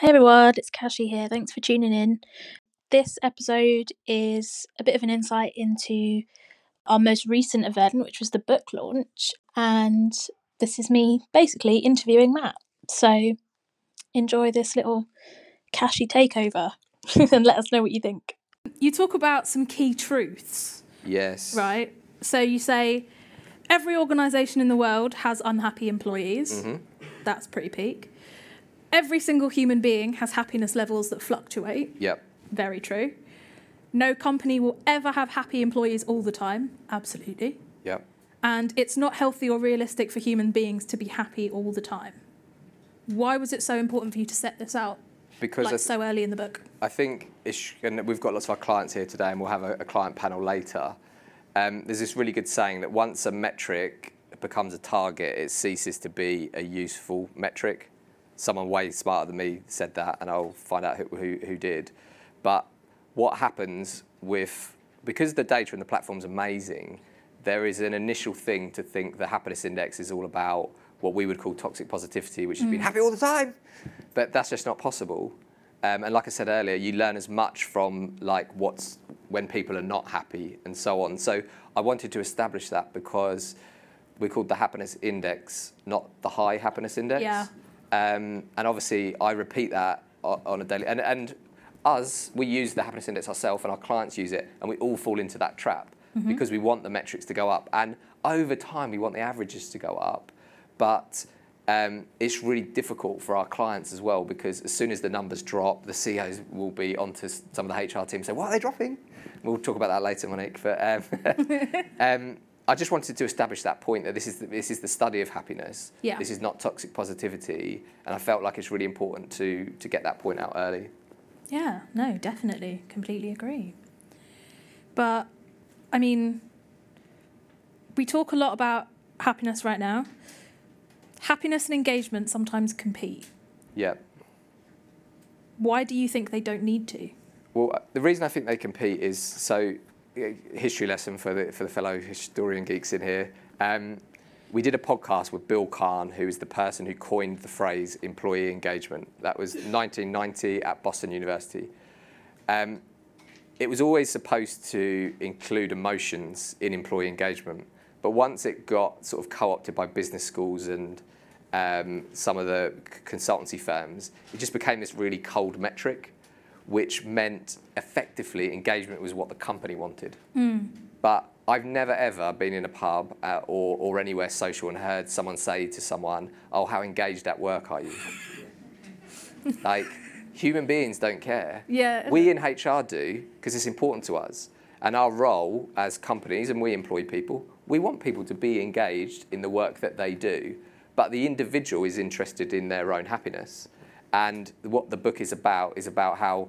Hi everyone, it's Kashi here. Thanks for tuning in. This episode is a bit of an insight into our most recent event, which was the book launch, and this is me basically interviewing Matt. So enjoy this little Kashi takeover and let us know what you think. You talk about some key truths, Yes. right? So you say every organisation in the world has unhappy employees. hmm That's pretty peak. Every single human being has happiness levels that fluctuate. Yep. Very true. No company will ever have happy employees all the time. Absolutely. Yep. And it's not healthy or realistic for human beings to be happy all the time. Why was it so important for you to set this out Because like I, so early in the book? I think, it's, and we've got lots of our clients here today, and we'll have a, a client panel later. Um, there's this really good saying that once a metric becomes a target, it ceases to be a useful metric. Someone way smarter than me said that, and I'll find out who, who, who did. But what happens with, because the data and the platform's amazing, there is an initial thing to think the happiness index is all about what we would call toxic positivity, which is being happy all the time. But that's just not possible. Um, and like I said earlier, you learn as much from like what's when people are not happy and so on. So I wanted to establish that because we called the happiness index, not the high happiness index. Yeah. Um, and obviously, I repeat that on a daily. And, and us, we use the happiness index ourselves, and our clients use it, and we all fall into that trap because we want the metrics to go up. And over time, we want the averages to go up. But um, it's really difficult for our clients as well because as soon as the numbers drop, the CEOs will be onto some of the HR team and say, "Why are they dropping?" We'll talk about that later, Monique. But um, um, I just wanted to establish that point that this is the, this is the study of happiness. Yeah. This is not toxic positivity, and I felt like it's really important to to get that point out early. Yeah, no, definitely. Completely agree. But, I mean, we talk a lot about happiness right now. Happiness and engagement sometimes compete. Yeah. Why do you think they don't need to? Well, the reason I think they compete is so history lesson for the for the fellow historian geeks in here. Um, we did a podcast with Bill Kahn, who is the person who coined the phrase employee engagement. That was 1990 at Boston University. Um, it was always supposed to include emotions in employee engagement, but once it got sort of co-opted by business schools and um, some of the consultancy firms, it just became this really cold metric, which meant effectively engagement was what the company wanted. But I've never ever been in a pub uh, or, or anywhere social and heard someone say to someone, "Oh, how engaged at work are you?" like human beings don't care. Yeah. We in HR do because it's important to us. And our role as companies, and we employ people, we want people to be engaged in the work that they do. But the individual is interested in their own happiness. And what the book is about is about how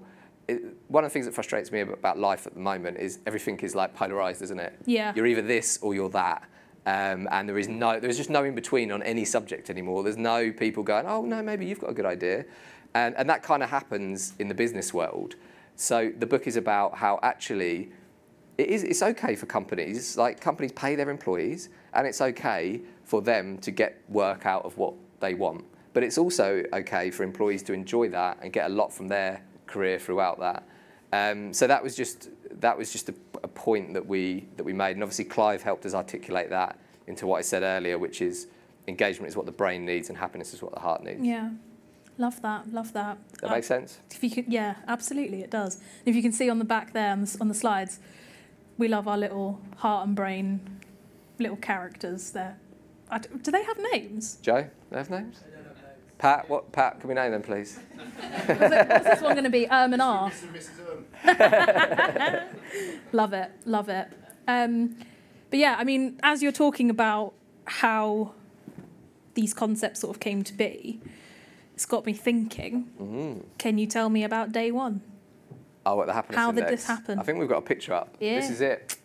it, one of the things that frustrates me about life at the moment is everything is like polarized, isn't it? Yeah. You're either this or you're that. Um, and there is no, there's just no in between on any subject anymore. There's no people going, oh no, maybe you've got a good idea, and and that kind of happens in the business world. So the book is about how actually it is it's okay for companies like companies pay their employees and it's okay for them to get work out of what they want but it's also okay for employees to enjoy that and get a lot from their career throughout that um, so that was just that was just a, a point that we that we made and obviously Clive helped us articulate that into what I said earlier which is engagement is what the brain needs and happiness is what the heart needs Yeah. Love that. Love that. that Uh, makes sense If you could, yeah, absolutely, it does. If you can see on the back there on the, on the slides, we love our little heart and brain, little characters there. Do they have names? Joe they have names Pat what Pat can we name them please What's, it, what's this one going to be? Um and R. love it, love it. Um, but yeah, I mean, as you're talking about how these concepts sort of came to be, it's got me thinking. mm. Can you tell me about day one? Oh, what the happiness How did index. this happen? I think we've got a picture up. Yeah. This is it.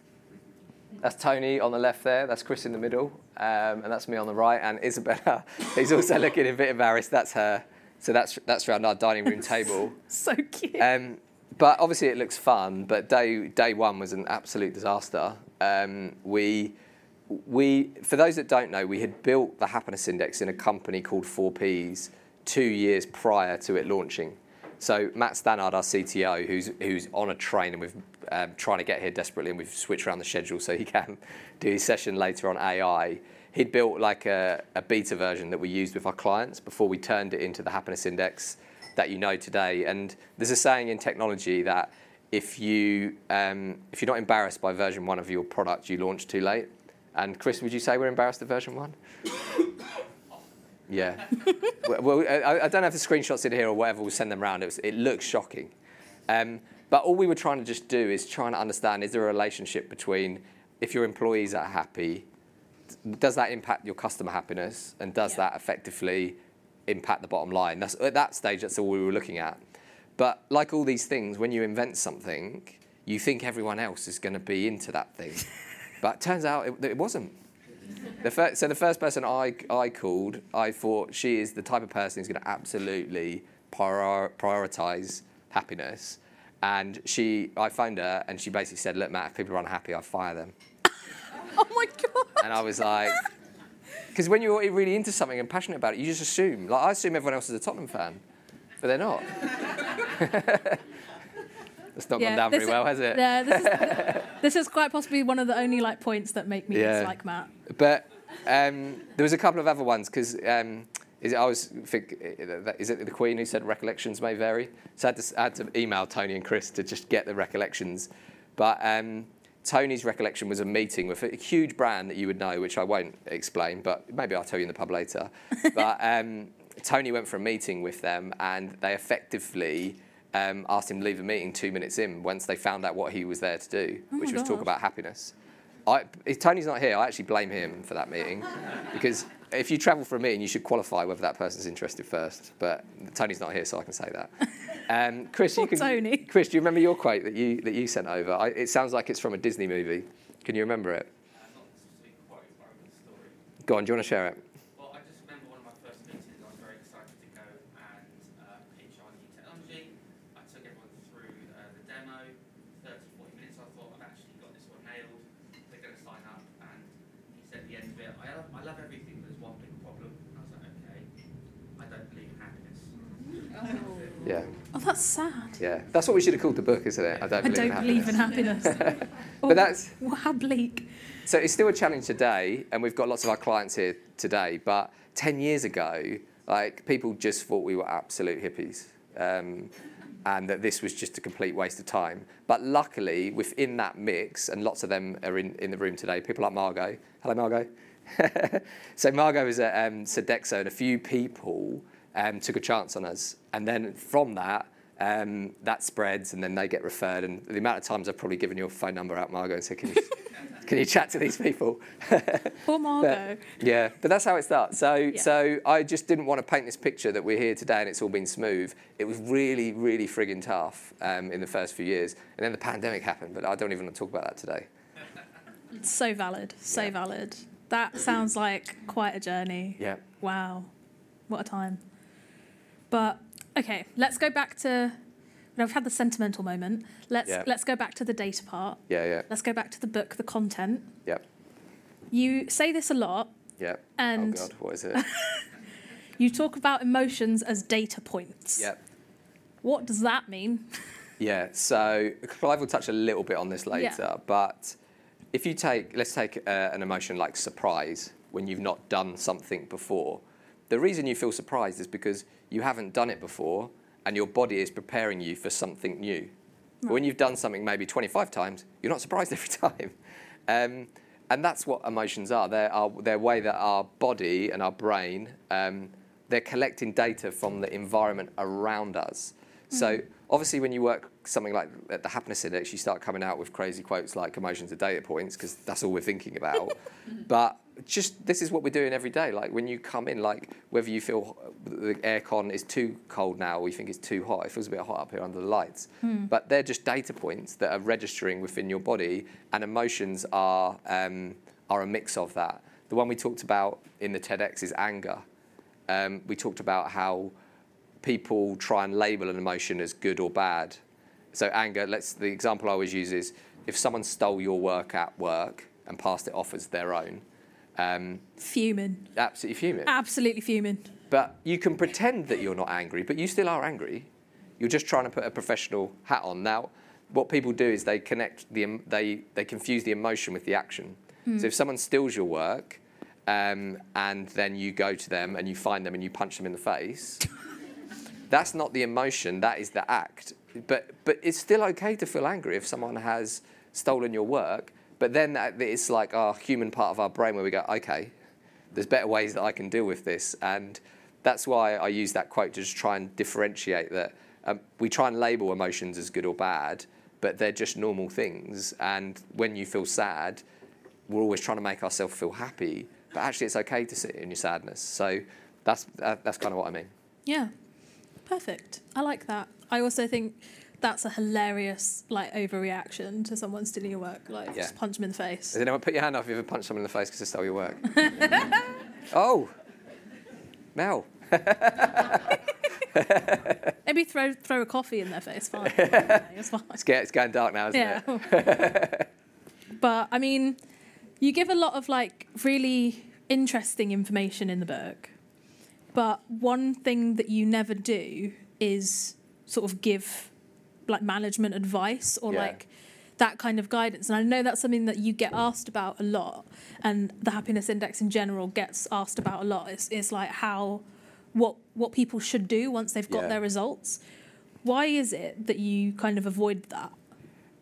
That's Tony on the left there. That's Chris in the middle, um, and that's me on the right. And Isabella is also looking a bit embarrassed. That's her. So that's that's around our dining room table. So cute. Um, but obviously it looks fun. But day day one was an absolute disaster. Um, we we for those that don't know, we had built the happiness index in a company called Four Ps two years prior to it launching. So Matt Stannard, our CTO, who's who's on a train and we've um, trying to get here desperately, and we've switched around the schedule so he can do his session later on AI. He'd built like a, a beta version that we used with our clients before we turned it into the happiness index that you know today. And there's a saying in technology that if you um, if you're not embarrassed by version one of your product, you launch too late. And Chris, would you say we're embarrassed at version one? Yeah. well, I, I don't have the screenshots in here or whatever. We'll send them around. It, was, it looks shocking. Um, but all we were trying to just do is trying to understand: is there a relationship between if your employees are happy, does that impact your customer happiness, and does Yeah. that effectively impact the bottom line? That's at that stage. That's all we were looking at. But like all these things, when you invent something, you think everyone else is going to be into that thing, but it turns out it, it wasn't. The so the first person I, I called, I thought she is the type of person who's going to absolutely prior- prioritize happiness. And she, I phoned her and she basically said, look, Matt, if people are unhappy, I fire them. Oh my god. And I was like, because when you're really into something and passionate about it, you just assume. Like, I assume everyone else is a Tottenham fan, but they're not. It's not gone down very well, has it? Yeah, this is, this is quite possibly one of the only like points that make me Yeah. dislike Matt. But um, there was a couple of other ones because um, is it, I was think uh, is it the Queen who said recollections may vary. So I had, to, I had to email Tony and Chris to just get the recollections. But um, Tony's recollection was a meeting with a huge brand that you would know, which I won't explain, but maybe I'll tell you in the pub later. but um, Tony went for a meeting with them, and they effectively. Um, asked him to leave the meeting two minutes in once they found out what he was there to do, which was talk about happiness. I, if Tony's not here, I actually blame him for that meeting because if you travel for a meeting, you should qualify whether that person's interested first. But Tony's not here, so I can say that. Um, Chris, you Poor can. Tony. Chris, do you remember your quote that you that you sent over? I, it sounds like it's from a Disney movie. Can you remember it? Uh, not a but I remember the story. Go on. Do you want to share it? Well, I just remember one of my first meetings. I was very excited to go and uh, pitch our new technology. I took everyone through uh, the demo, 30, 40 minutes. I thought I've actually got this one nailed. They're going to sign up, and he said at the end of it, I love, I love everything, but there's one big problem. And I was like, okay, I don't believe in happiness. Yeah. Oh, that's sad. Yeah. That's what we should have called the book, isn't it? I don't I believe don't in believe in happiness. happiness. Oh, But that's how bleak. So it's still a challenge today, and we've got lots of our clients here today. But 10 years ago, like people just thought we were absolute hippies, um, and that this was just a complete waste of time. But luckily, within that mix, and lots of them are in, in the room today, people like Margot. Hello, Margot. so Margot was at um, Sodexo, and a few people um, took a chance on us, and then from that. Um, that spreads and then they get referred and the amount of times I've probably given your phone number out Margot and said can you can you chat to these people? Poor Margot. yeah, but that's how it starts. So, Yeah. so I just didn't want to paint this picture that we're here today and it's all been smooth. It was really, really frigging tough um, in the first few years, and then the pandemic happened. But I don't even want to talk about that today. So valid. So Yeah. valid. That sounds like quite a journey. Yeah, Wow. What a time. But okay, let's go back to we've had the sentimental moment. Let's Yeah. let's go back to the data part. yeah, yeah, Let's go back to the book, the content. yeah, You say this a lot. yeah. And- oh God, what is it? You talk about emotions as data points. yeah. What does that mean? Yeah, so Clive will touch a little bit on this later, Yeah. but if you take, let's take uh, an emotion like surprise when you've not done something before. The reason you feel surprised is because you haven't done it before and your body is preparing you for something new. But when you've done something maybe 25 times, you're not surprised every time. Um, and that's what emotions are. They're, our, they're way that our body and our brain, um, they're collecting data from the environment around us. So obviously when you work something like at the happiness index, you start coming out with crazy quotes like emotions are data points because that's all we're thinking about. but just this is what we're doing every day. Like when you come in, like whether you feel the aircon is too cold now or you think it's too hot, it feels a bit hot up here under the lights. But they're just data points that are registering within your body, and emotions are um, are a mix of that. The one we talked about in the TEDx is anger. Um, we talked about how people try and label an emotion as good or bad. So anger, let's the example I always use is if someone stole your work at work and passed it off as their own, um, Fuming. absolutely fuming. Absolutely fuming. But you can pretend that you're not angry, but you still are angry. You're just trying to put a professional hat on. Now, what people do is they connect the they they confuse the emotion with the action. So if someone steals your work, um, and then you go to them and you find them and you punch them in the face, that's not the emotion. That is the act. But but it's still okay to feel angry if someone has stolen your work. But then it's like our human part of our brain where we go, okay, there's better ways that I can deal with this, and that's why I use that quote to just try and differentiate that. Um, we try and label emotions as good or bad, but they're just normal things. And when you feel sad, we're always trying to make ourselves feel happy, but actually it's okay to sit in your sadness. So that's that, that's kind of what I mean. Yeah, perfect. I like that. I also think that's a hilarious like overreaction to someone stealing your work. Like Yeah. just punch them in the face. Has anyone put your hand up if you ever punched someone in the face because they stole your work? oh, Mel. Maybe throw throw a coffee in their face. Fine. it's fine. It's, get, it's going dark now, isn't Yeah. it? but I mean, you give a lot of like really interesting information in the book. But one thing that you never do is sort of give like management advice or Yeah. like that kind of guidance. And I know that's something that you get asked about a lot, and the happiness index in general gets asked about a lot. It's, it's like how what what people should do once they've got Yeah. their results. Why is it that you kind of avoid that?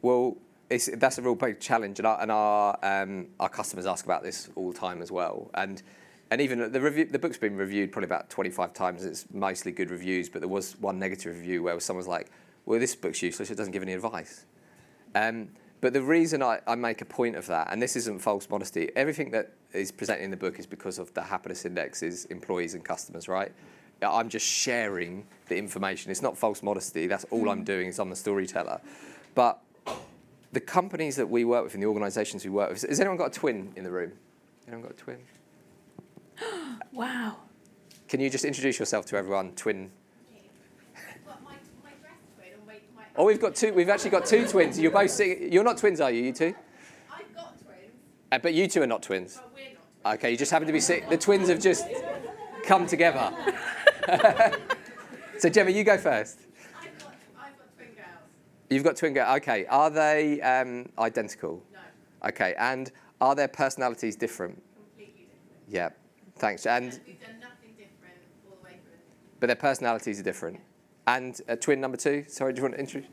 Well, it's, that's a real big challenge, and our, and our, um, our customers ask about this all the time as well. And and even the review, the book's been reviewed probably about 25 times. It's mostly good reviews, but there was one negative review where someone was like, "Well, this book's useless. It doesn't give any advice." Um, but the reason I, I make a point of that, and this isn't false modesty, everything that is presented in the book is because of the happiness index is employees and customers, right? I'm just sharing the information. It's not false modesty. That's all I'm doing is I'm the storyteller. But the companies that we work with and the organisations we work with, has anyone got a twin in the room? Anyone got a twin? Wow. Can you just introduce yourself to everyone? Twin. But my, my dress twin and my, my Oh, we've got two. We've actually got two twins. You're both. Sitting, you're not twins, are you? You two? I've got twins, Uh, but you two are not twins. but we're not. Okay, you just happen to be sick. The twins have just come together. so Gemma, you go first. I've got, I've got twin girls. You've got twin girls. Okay, are they um, identical? No, Okay, and are their personalities different? completely different. Yeah, thanks. And We've done nothing different all the way through. but their personalities are different. And uh, twin number two. Sorry, do you want to introduce?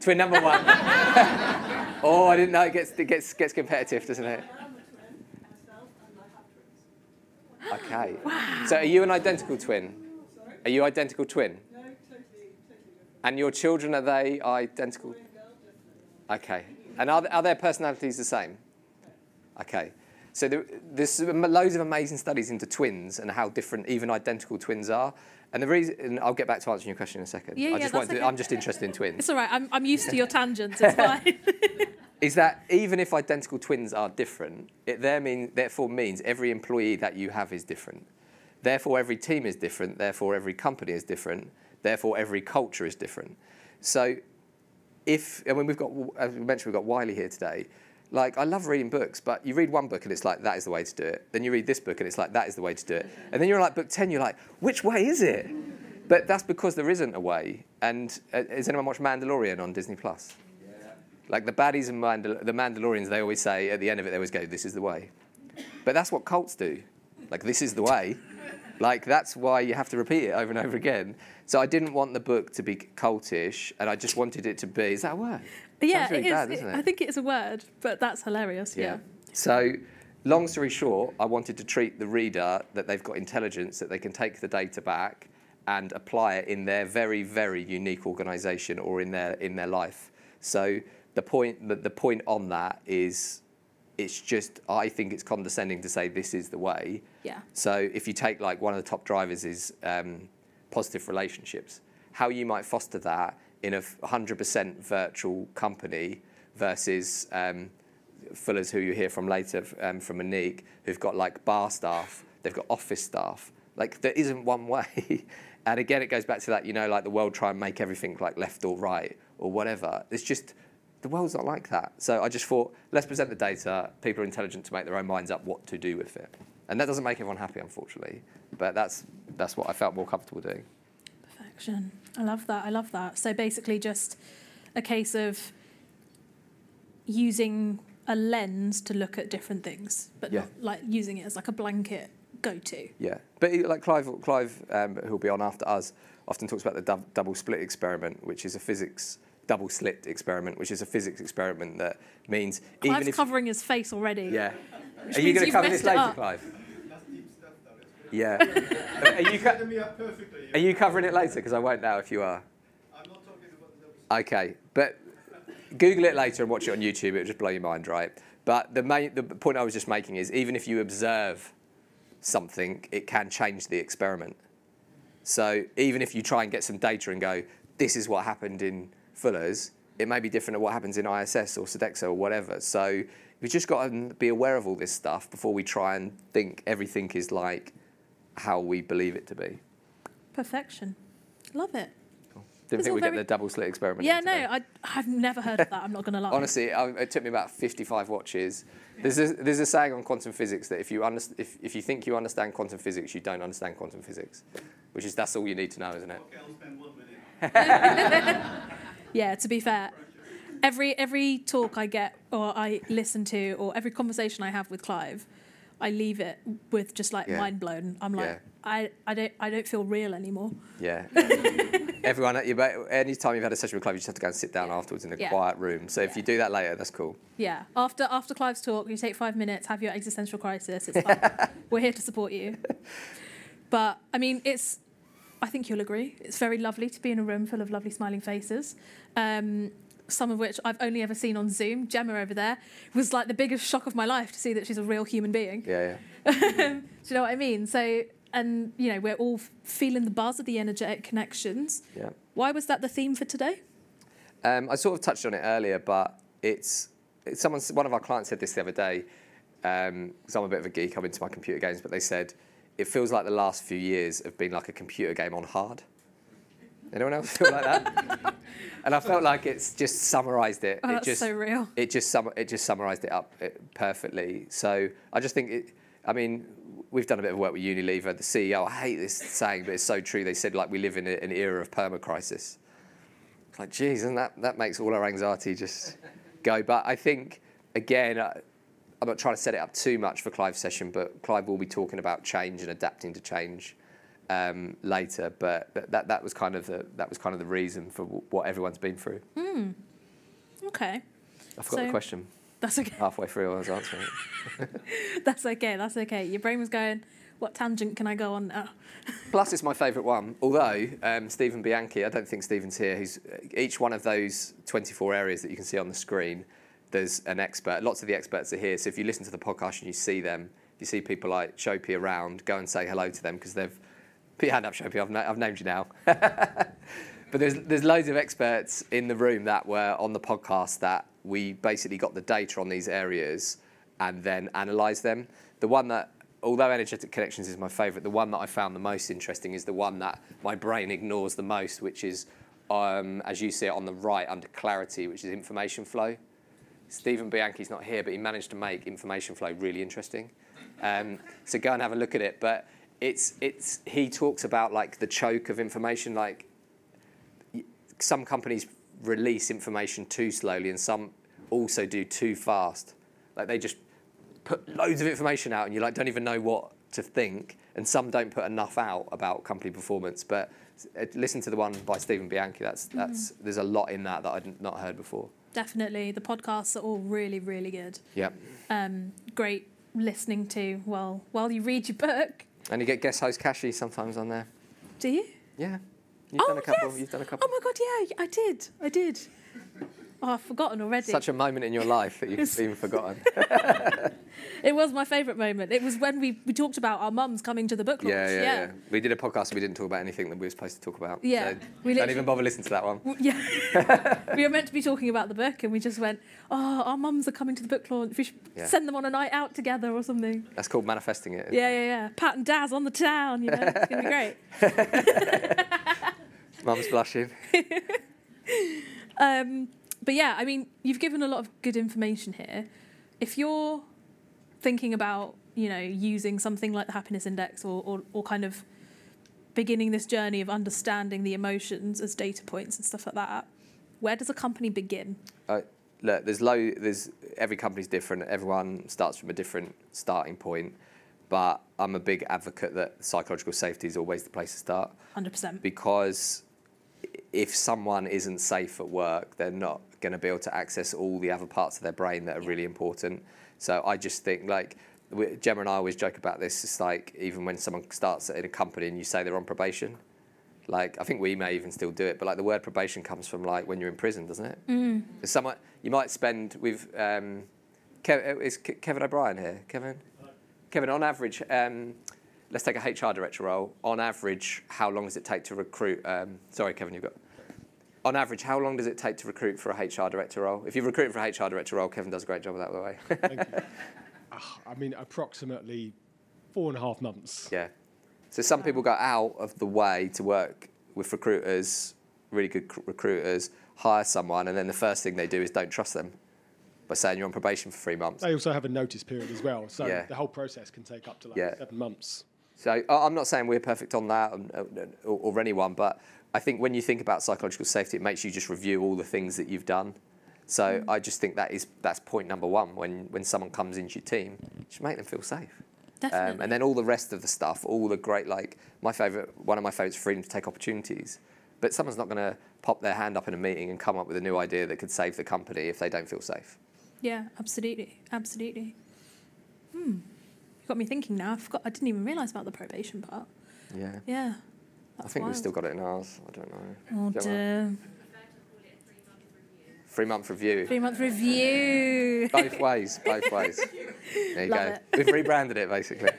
Twin number one. oh, I didn't know it gets it gets gets competitive, doesn't it? Okay. So are you an identical twin? Are you identical twin? No, totally, totally. And your children are they identical? Okay. And are, are their personalities the same? Okay. So there, there's loads of amazing studies into twins and how different even identical twins are. And the reason, and I'll get back to answering your question in a second. Yeah, I yeah, just that's wanted to, okay. I'm just interested in twins. It's all right. I'm, I'm used to your tangents. It's fine. Is that even if identical twins are different, it there mean, therefore means every employee that you have is different. Therefore, every team is different. Therefore, every company is different. Therefore, every culture is different. So, if I mean we've got as we mentioned we've got Wiley here today. Like I love reading books, but you read one book and it's like that is the way to do it. Then you read this book and it's like that is the way to do it. And then you're like book ten, you're like which way is it? But that's because there isn't a way. And uh, has anyone watched Mandalorian on Disney Plus? Like the baddies and Mandal- the Mandalorians, they always say at the end of it, they always go, "This is the way." But that's what cults do. Like this is the way. Like that's why you have to repeat it over and over again. So I didn't want the book to be cultish, and I just wanted it to be. Is that a word? Yeah, really it is. bad, It- it? I think it is a word, but that's hilarious. Yeah. So, long story short, I wanted to treat the reader that they've got intelligence, that they can take the data back and apply it in their very, very unique organisation or in their in their life. So the point the, the point on that is, it's just I think it's condescending to say this is the way. Yeah. So if you take like one of the top drivers is um, positive relationships, how you might foster that in a 100% virtual company versus um, Fuller's, who you hear from later um, from Monique, who've got like bar staff, they've got office staff. Like there isn't one way. and again, it goes back to that, you know, like the world try and make everything like left or right or whatever. It's just the world's not like that. So I just thought, let's present the data. People are intelligent to make their own minds up what to do with it. and that doesn't make everyone happy, unfortunately. But that's that's what I felt more comfortable doing. I love that. I love that. So basically, just a case of using a lens to look at different things, but Yeah. not like using it as like a blanket go-to. Yeah, but like Clive, Clive, um, who'll be on after us, often talks about the dou- double split experiment, which is a physics double slit experiment, which is a physics experiment that means Clive's even if covering his face already. yeah. Are you going to cover this later. Clive? That's deep stuff, though. It's Yeah. are you co- setting me up perfectly. are you covering it later? Because I won't now if you are. I'm not talking about the Okay, but Google it later and watch it on YouTube. It'll just blow your mind, right? But the main, the point I was just making is even if you observe something, it can change the experiment. So even if you try and get some data and go, this is what happened in Fuller's, it may be different to what happens in ISS or Sodexo or whatever. So we've just got to be aware of all this stuff before we try and think everything is like how we believe it to be. Perfection. Love it. Didn't It's think we'd get the double slit experiment. Yeah, no. I, I've never heard of that. I'm not going to lie. Honestly, I, it took me about 55 watches. There's a, there's a saying on quantum physics that if you, underst- if, if you think you understand quantum physics, you don't understand quantum physics, which is that's all you need to know, isn't it? Okay, I'll spend one minute. Yeah, to be fair, every every talk I get or I listen to or every conversation I have with Clive, I leave it with just like Yeah. mind blown. I'm like, Yeah. I, I don't I don't feel real anymore. Yeah. Everyone, at your, ba- anytime you've had a session with Clive, you just have to go and sit down afterwards in a Yeah. quiet room. So if you do that later, that's cool. Yeah. After after Clive's talk, you take five minutes, have your existential crisis. It's fine. We're here to support you. But I mean, it's. I think you'll agree. It's very lovely to be in a room full of lovely smiling faces. Um, some of which I've only ever seen on Zoom. Gemma over there was like the biggest shock of my life to see that she's a real human being. Yeah, yeah. Do you know what I mean? So, and you know, we're all feeling the buzz of the energetic connections. Yeah. Why was that the theme for today? Um, I sort of touched on it earlier, but it's, it's someone. One of our clients said this the other day. Because I'm a bit of a geek, I'm into my computer games, but they said it feels like the last few years have been like a computer game on hard. Anyone else feel like that? and I felt like it's just summarised it. Oh, it that's just, so real. It just sum- it just summarised it up perfectly. So I just think it. I mean, we've done a bit of work with Unilever. The CEO, I hate this saying, but it's so true. They said like we live in a, an era of perma crisis. like, geez, and that that makes all our anxiety just go. But I think again. I, I'm not trying to set it up too much for Clive's session, but Clive will be talking about change and adapting to change um, later. But that, that that was kind of the that was kind of the reason for w- what everyone's been through. Okay, I forgot So- the question that's okay. halfway through. I was answering it. That's okay. That's okay. Your brain was going. What tangent can I go on now? Plus, it's my favourite one. Although um, Stephen Bianchi, I don't think Stephen's here. Who's each one of those 24 areas that you can see on the screen. There's an expert. Lots of the experts are here. So if you listen to the podcast and you see them, you see people like Shopi around, go and say hello to them because they've. Put your hand up, Shopi. I've, I've named you now. but there's there's loads of experts in the room that were on the podcast that we basically got the data on these areas and then analysed them. The one that, although energetic connections is my favourite, the one that I found the most interesting is the one that my brain ignores the most, which is, um, as you see it on the right under clarity, which is information flow. Stephen Bianchi's not here, but he managed to make information flow really interesting. Um, so go and have a look at it. But it's it's he talks about like the choke of information, like some companies release information too slowly and some also do too fast. Like they just put loads of information out and you like don't even know what to think. And some don't put enough out about company performance. But uh, listen to the one by Stephen Bianchi. That's that's there's a lot in that that I'd not heard before. Definitely, the podcasts are all really, really good. Yep. Um, great listening to while while you read your book. And you get guest host Kashi sometimes on there. Do you? Yeah. You've oh done a couple. yes. You've done a oh couple. Oh my god, yeah, I did. I did. Oh, I've forgotten already. Such a moment in your life that you've even forgotten. It was my favourite moment. It was when we, we talked about our mums coming to the book launch. yeah, yeah, yeah, We did a podcast and we didn't talk about anything that we were supposed to talk about. Yeah, So we don't even bother listening to that one. Yeah. we were meant to be talking about the book and we just went, oh, our mums are coming to the book launch. We should Yeah. send them on a night out together or something. That's called manifesting it? Yeah, yeah, yeah. Pat and Daz on the town, you know. It's going to be great. Mum's blushing. Um, but yeah, I mean, you've given a lot of good information here. If you're thinking about you know, using something like the happiness index or, or, or kind of beginning this journey of understanding the emotions as data points and stuff like that, where does a company begin? Uh, look, there's low. There's every company's different. Everyone starts from a different starting point. But I'm a big advocate that psychological safety is always the place to start 100%. because if someone isn't safe at work, they're not going to be able to access all the other parts of their brain that are really important. So I just think like we, Gemma and I always joke about this. It's like even when someone starts in a company and you say they're on probation, like I think we may even still do it, but like the word probation comes from like when you're in prison, doesn't it? Mm. Someone you might spend with. Um, Kev, is Kevin O'Brien here? Kevin. Kevin, on average, um, let's take a HR director role. On average, how long does it take to recruit? Um, sorry, Kevin, you've got. On average, how long does it take to recruit for a HR director role? If you're recruiting for a HR director role, Kevin does a great job of that, by the way. Thank you. Ah, I mean, approximately four and a half months. yeah. So some people go out of the way to work with recruiters, really good c- recruiters, hire someone, and then the first thing they do is don't trust them by saying you're on probation for three months. They also have a notice period as well, so Yeah. the whole process can take up to like Yeah. seven months. So I'm not saying we're perfect on that and- and- or, or anyone, but I think when you think about psychological safety, it makes you just review all the things that you've done. So I just think that is that's point number one. When when someone comes into your team, just make them feel safe. Definitely. Um, and then all the rest of the stuff, all the great like my favorite, one of my favorites, is freedom to take opportunities. But someone's not going to pop their hand up in a meeting and come up with a new idea that could save the company if they don't feel safe. Yeah, absolutely, absolutely. Hmm, you got me thinking now. I forgot. I didn't even realise about the probation part. Yeah, Yeah, I that's think we've still got it in ours. I don't know. Oh Don't dear. Three month review. Three month review. both ways, both ways. There you Love go. it. We've rebranded it basically.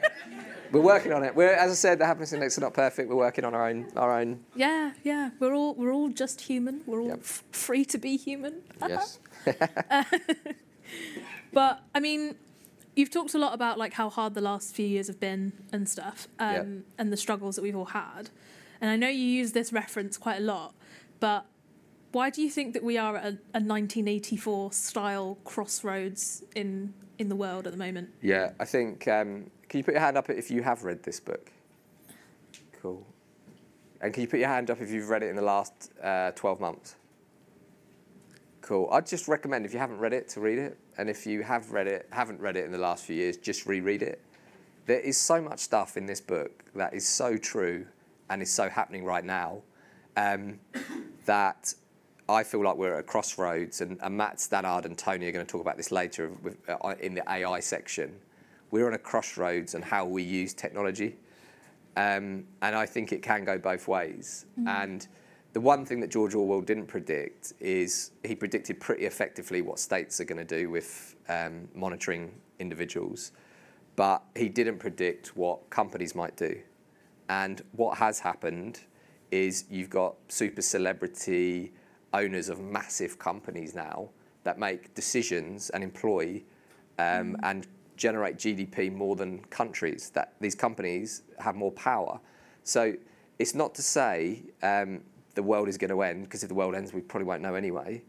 We're working on it. We're, as I said, the happiness index are not perfect. We're working on our own, our own. Yeah, yeah. We're all we're all just human. We're all Yep. f- free to be human. Yes. But I mean, you've talked a lot about like how hard the last few years have been and stuff, um, Yep. and the struggles that we've all had. And I know you use this reference quite a lot, but why do you think that we are at a, a 1984 style crossroads in in the world at the moment? Yeah, I think. Um, can you put your hand up if you have read this book? Cool. And can you put your hand up if you've read it in the last uh, 12 months? Cool. I'd just recommend if you haven't read it to read it, and if you have read it, haven't read it in the last few years, just reread it. There is so much stuff in this book that is so true and is so happening right now um, that I feel like we're at a crossroads, and, and Matt Stannard and Tony are going to talk about this later with, uh, in the AI section. We're on a crossroads on how we use technology, um, and I think it can go both ways. And the one thing that George Orwell didn't predict is he predicted pretty effectively what states are going to do with um, monitoring individuals, but he didn't predict what companies might do. And what has happened is you've got super celebrity owners of massive companies now that make decisions and employ um, and generate GDP more than countries. That these companies have more power. So it's not to say um, the world is going to end because if the world ends, we probably won't know anyway.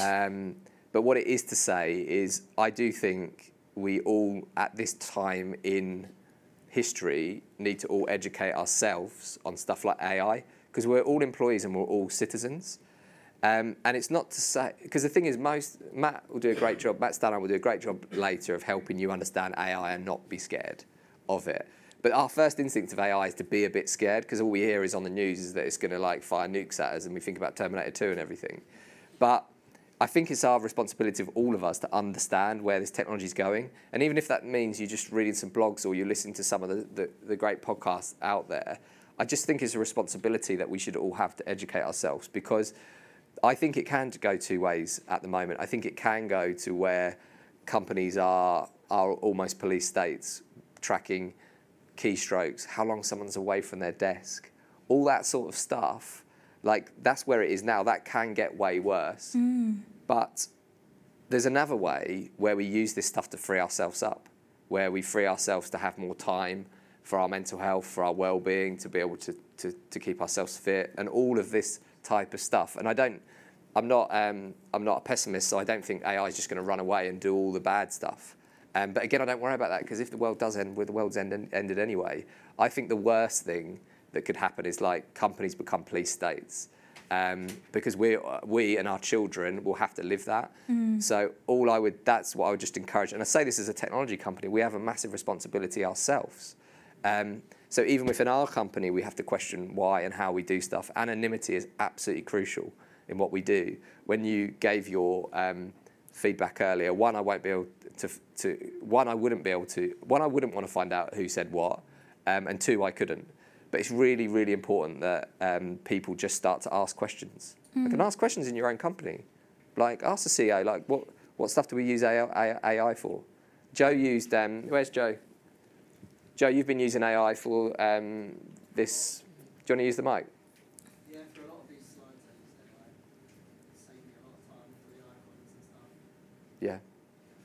Um, but what it is to say is, I do think we all at this time in history need to all educate ourselves on stuff like AI because we're all employees and we're all citizens. Um, and it's not to say because the thing is, most Matt will do a great job. Matt Stannard will do a great job later of helping you understand AI and not be scared of it. But our first instinct of AI is to be a bit scared because all we hear is on the news is that it's going to like fire nukes at us, and we think about Terminator 2 and everything. But I think it's our responsibility of all of us to understand where this technology is going. And even if that means you're just reading some blogs or you're listening to some of the, the, the great podcasts out there, I just think it's a responsibility that we should all have to educate ourselves because I think it can go two ways at the moment. I think it can go to where companies are, are almost police states tracking keystrokes, how long someone's away from their desk, all that sort of stuff. Like, that's where it is now. That can get way worse. But there's another way where we use this stuff to free ourselves up, where we free ourselves to have more time for our mental health, for our well-being, to be able to, to, to keep ourselves fit, and all of this type of stuff. And I don't, I'm not, um, I'm not a pessimist, so I don't think AI is just going to run away and do all the bad stuff. Um, but again, I don't worry about that because if the world does end, well, the world's end, ended anyway. I think the worst thing that could happen is like companies become police states. Um, because we, we and our children will have to live that. So all I would, that's what I would just encourage. And I say this as a technology company, we have a massive responsibility ourselves. Um, so even within our company, we have to question why and how we do stuff. Anonymity is absolutely crucial in what we do. When you gave your um, feedback earlier, one, I won't be able to, to, one, I wouldn't be able to, one, I wouldn't want to find out who said what, um, and two, I couldn't. But it's really, really important that um, people just start to ask questions. You can ask questions in your own company. Like, ask the CEO, like, what, what stuff do we use AI, AI for? Joe used, um, where's Joe? Joe, you've been using AI for um, this. Do you want to use the mic? Yeah, for a lot of these slides I use AI. A lot of time for the icons and stuff. Yeah.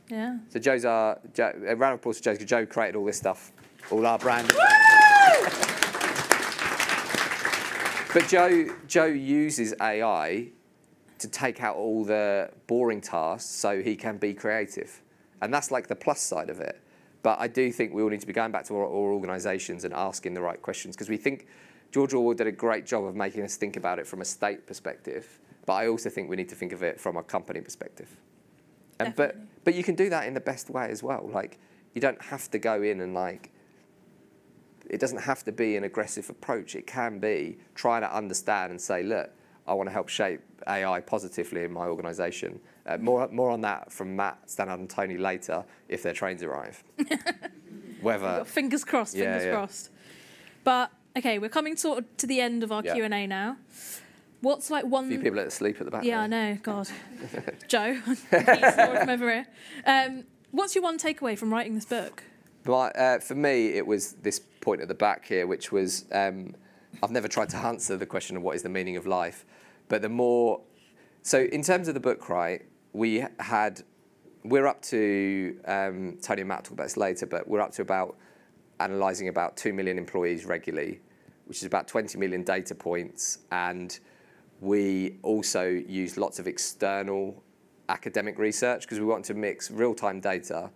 Yeah. So Joe's our Joe, a round of applause for Joe because Joe created all this stuff, all our brand. But Joe Joe uses AI to take out all the boring tasks so he can be creative, and that's like the plus side of it. But I do think we all need to be going back to our, our organisations and asking the right questions because we think George Orwell did a great job of making us think about it from a state perspective. But I also think we need to think of it from a company perspective. And, but but you can do that in the best way as well. Like you don't have to go in and like it doesn't have to be an aggressive approach. It can be trying to understand and say, look, I want to help shape AI positively in my organisation. Uh, more more on that from Matt, Stannard, and Tony later if their trains arrive. Whether Fingers crossed. Yeah, Fingers yeah. crossed. But okay, we're coming sort of to the end of our Yeah. Q and A now. What's like one? a few people asleep at the back. Yeah, I know. God, Joe, from over here. Um, what's your one takeaway from writing this book? My, uh, for me, it was this point at the back here, which was um, I've never tried to answer the question of what is the meaning of life, but the more so in terms of the book, right? We had we're up to um, Tony and Matt talk about this later, but we're up to about analysing about two million employees regularly, which is about 20 million data points, and we also use lots of external academic research because we want to mix real-time data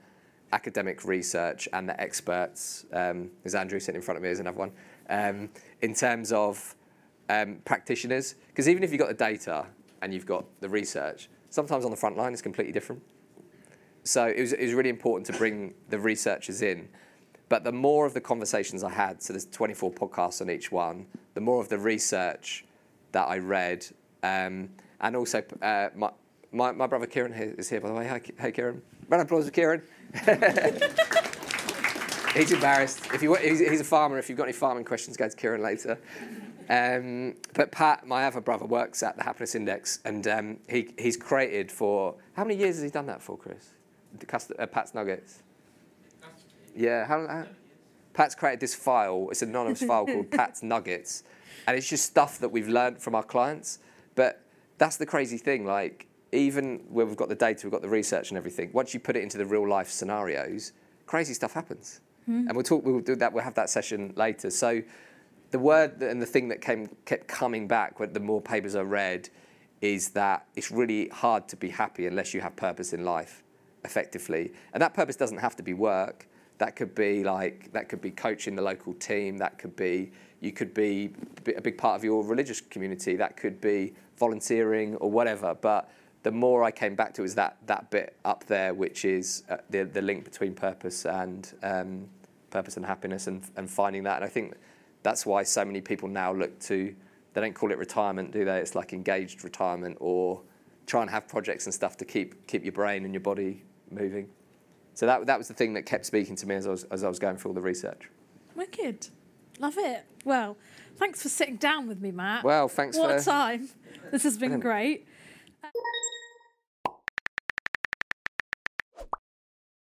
academic research and the experts, um, as Andrew sitting in front of me is another one, um, in terms of um, practitioners. Because even if you've got the data and you've got the research, sometimes on the front line it's completely different. So it was, it was really important to bring the researchers in. But the more of the conversations I had, so there's 24 podcasts on each one, the more of the research that I read, um, and also uh, my, my, my brother Kieran is here, by the way. Hi, hey, Kieran. Round applause for Kieran. he's embarrassed. If you, he's, he's a farmer. If you've got any farming questions, go to Kieran later. Um, but Pat, my other brother, works at the Happiness Index, and um, he, he's created for how many years has he done that for, Chris? Uh, Pat's Nuggets. Yeah, how, how, Pat's created this file. It's an anonymous file called Pat's Nuggets, and it's just stuff that we've learned from our clients. But that's the crazy thing. Like even where we've got the data, we've got the research and everything. Once you put it into the real life scenarios, crazy stuff happens. Hmm. And we'll talk. We'll do that. We'll have that session later. So the word and the thing that came kept coming back when the more papers I read is that it's really hard to be happy unless you have purpose in life effectively and that purpose doesn't have to be work that could be like that could be coaching the local team that could be you could be a big part of your religious community that could be volunteering or whatever but the more I came back to is that that bit up there which is uh, the the link between purpose and um, purpose and happiness and, and finding that and I think that's why so many people now look to they don't call it retirement do they it's like engaged retirement or try and have projects and stuff to keep keep your brain and your body moving so that that was the thing that kept speaking to me as I was as I was going through all the research Wicked, love it. Well, thanks for sitting down with me, Matt. well thanks what for a time! This has been great.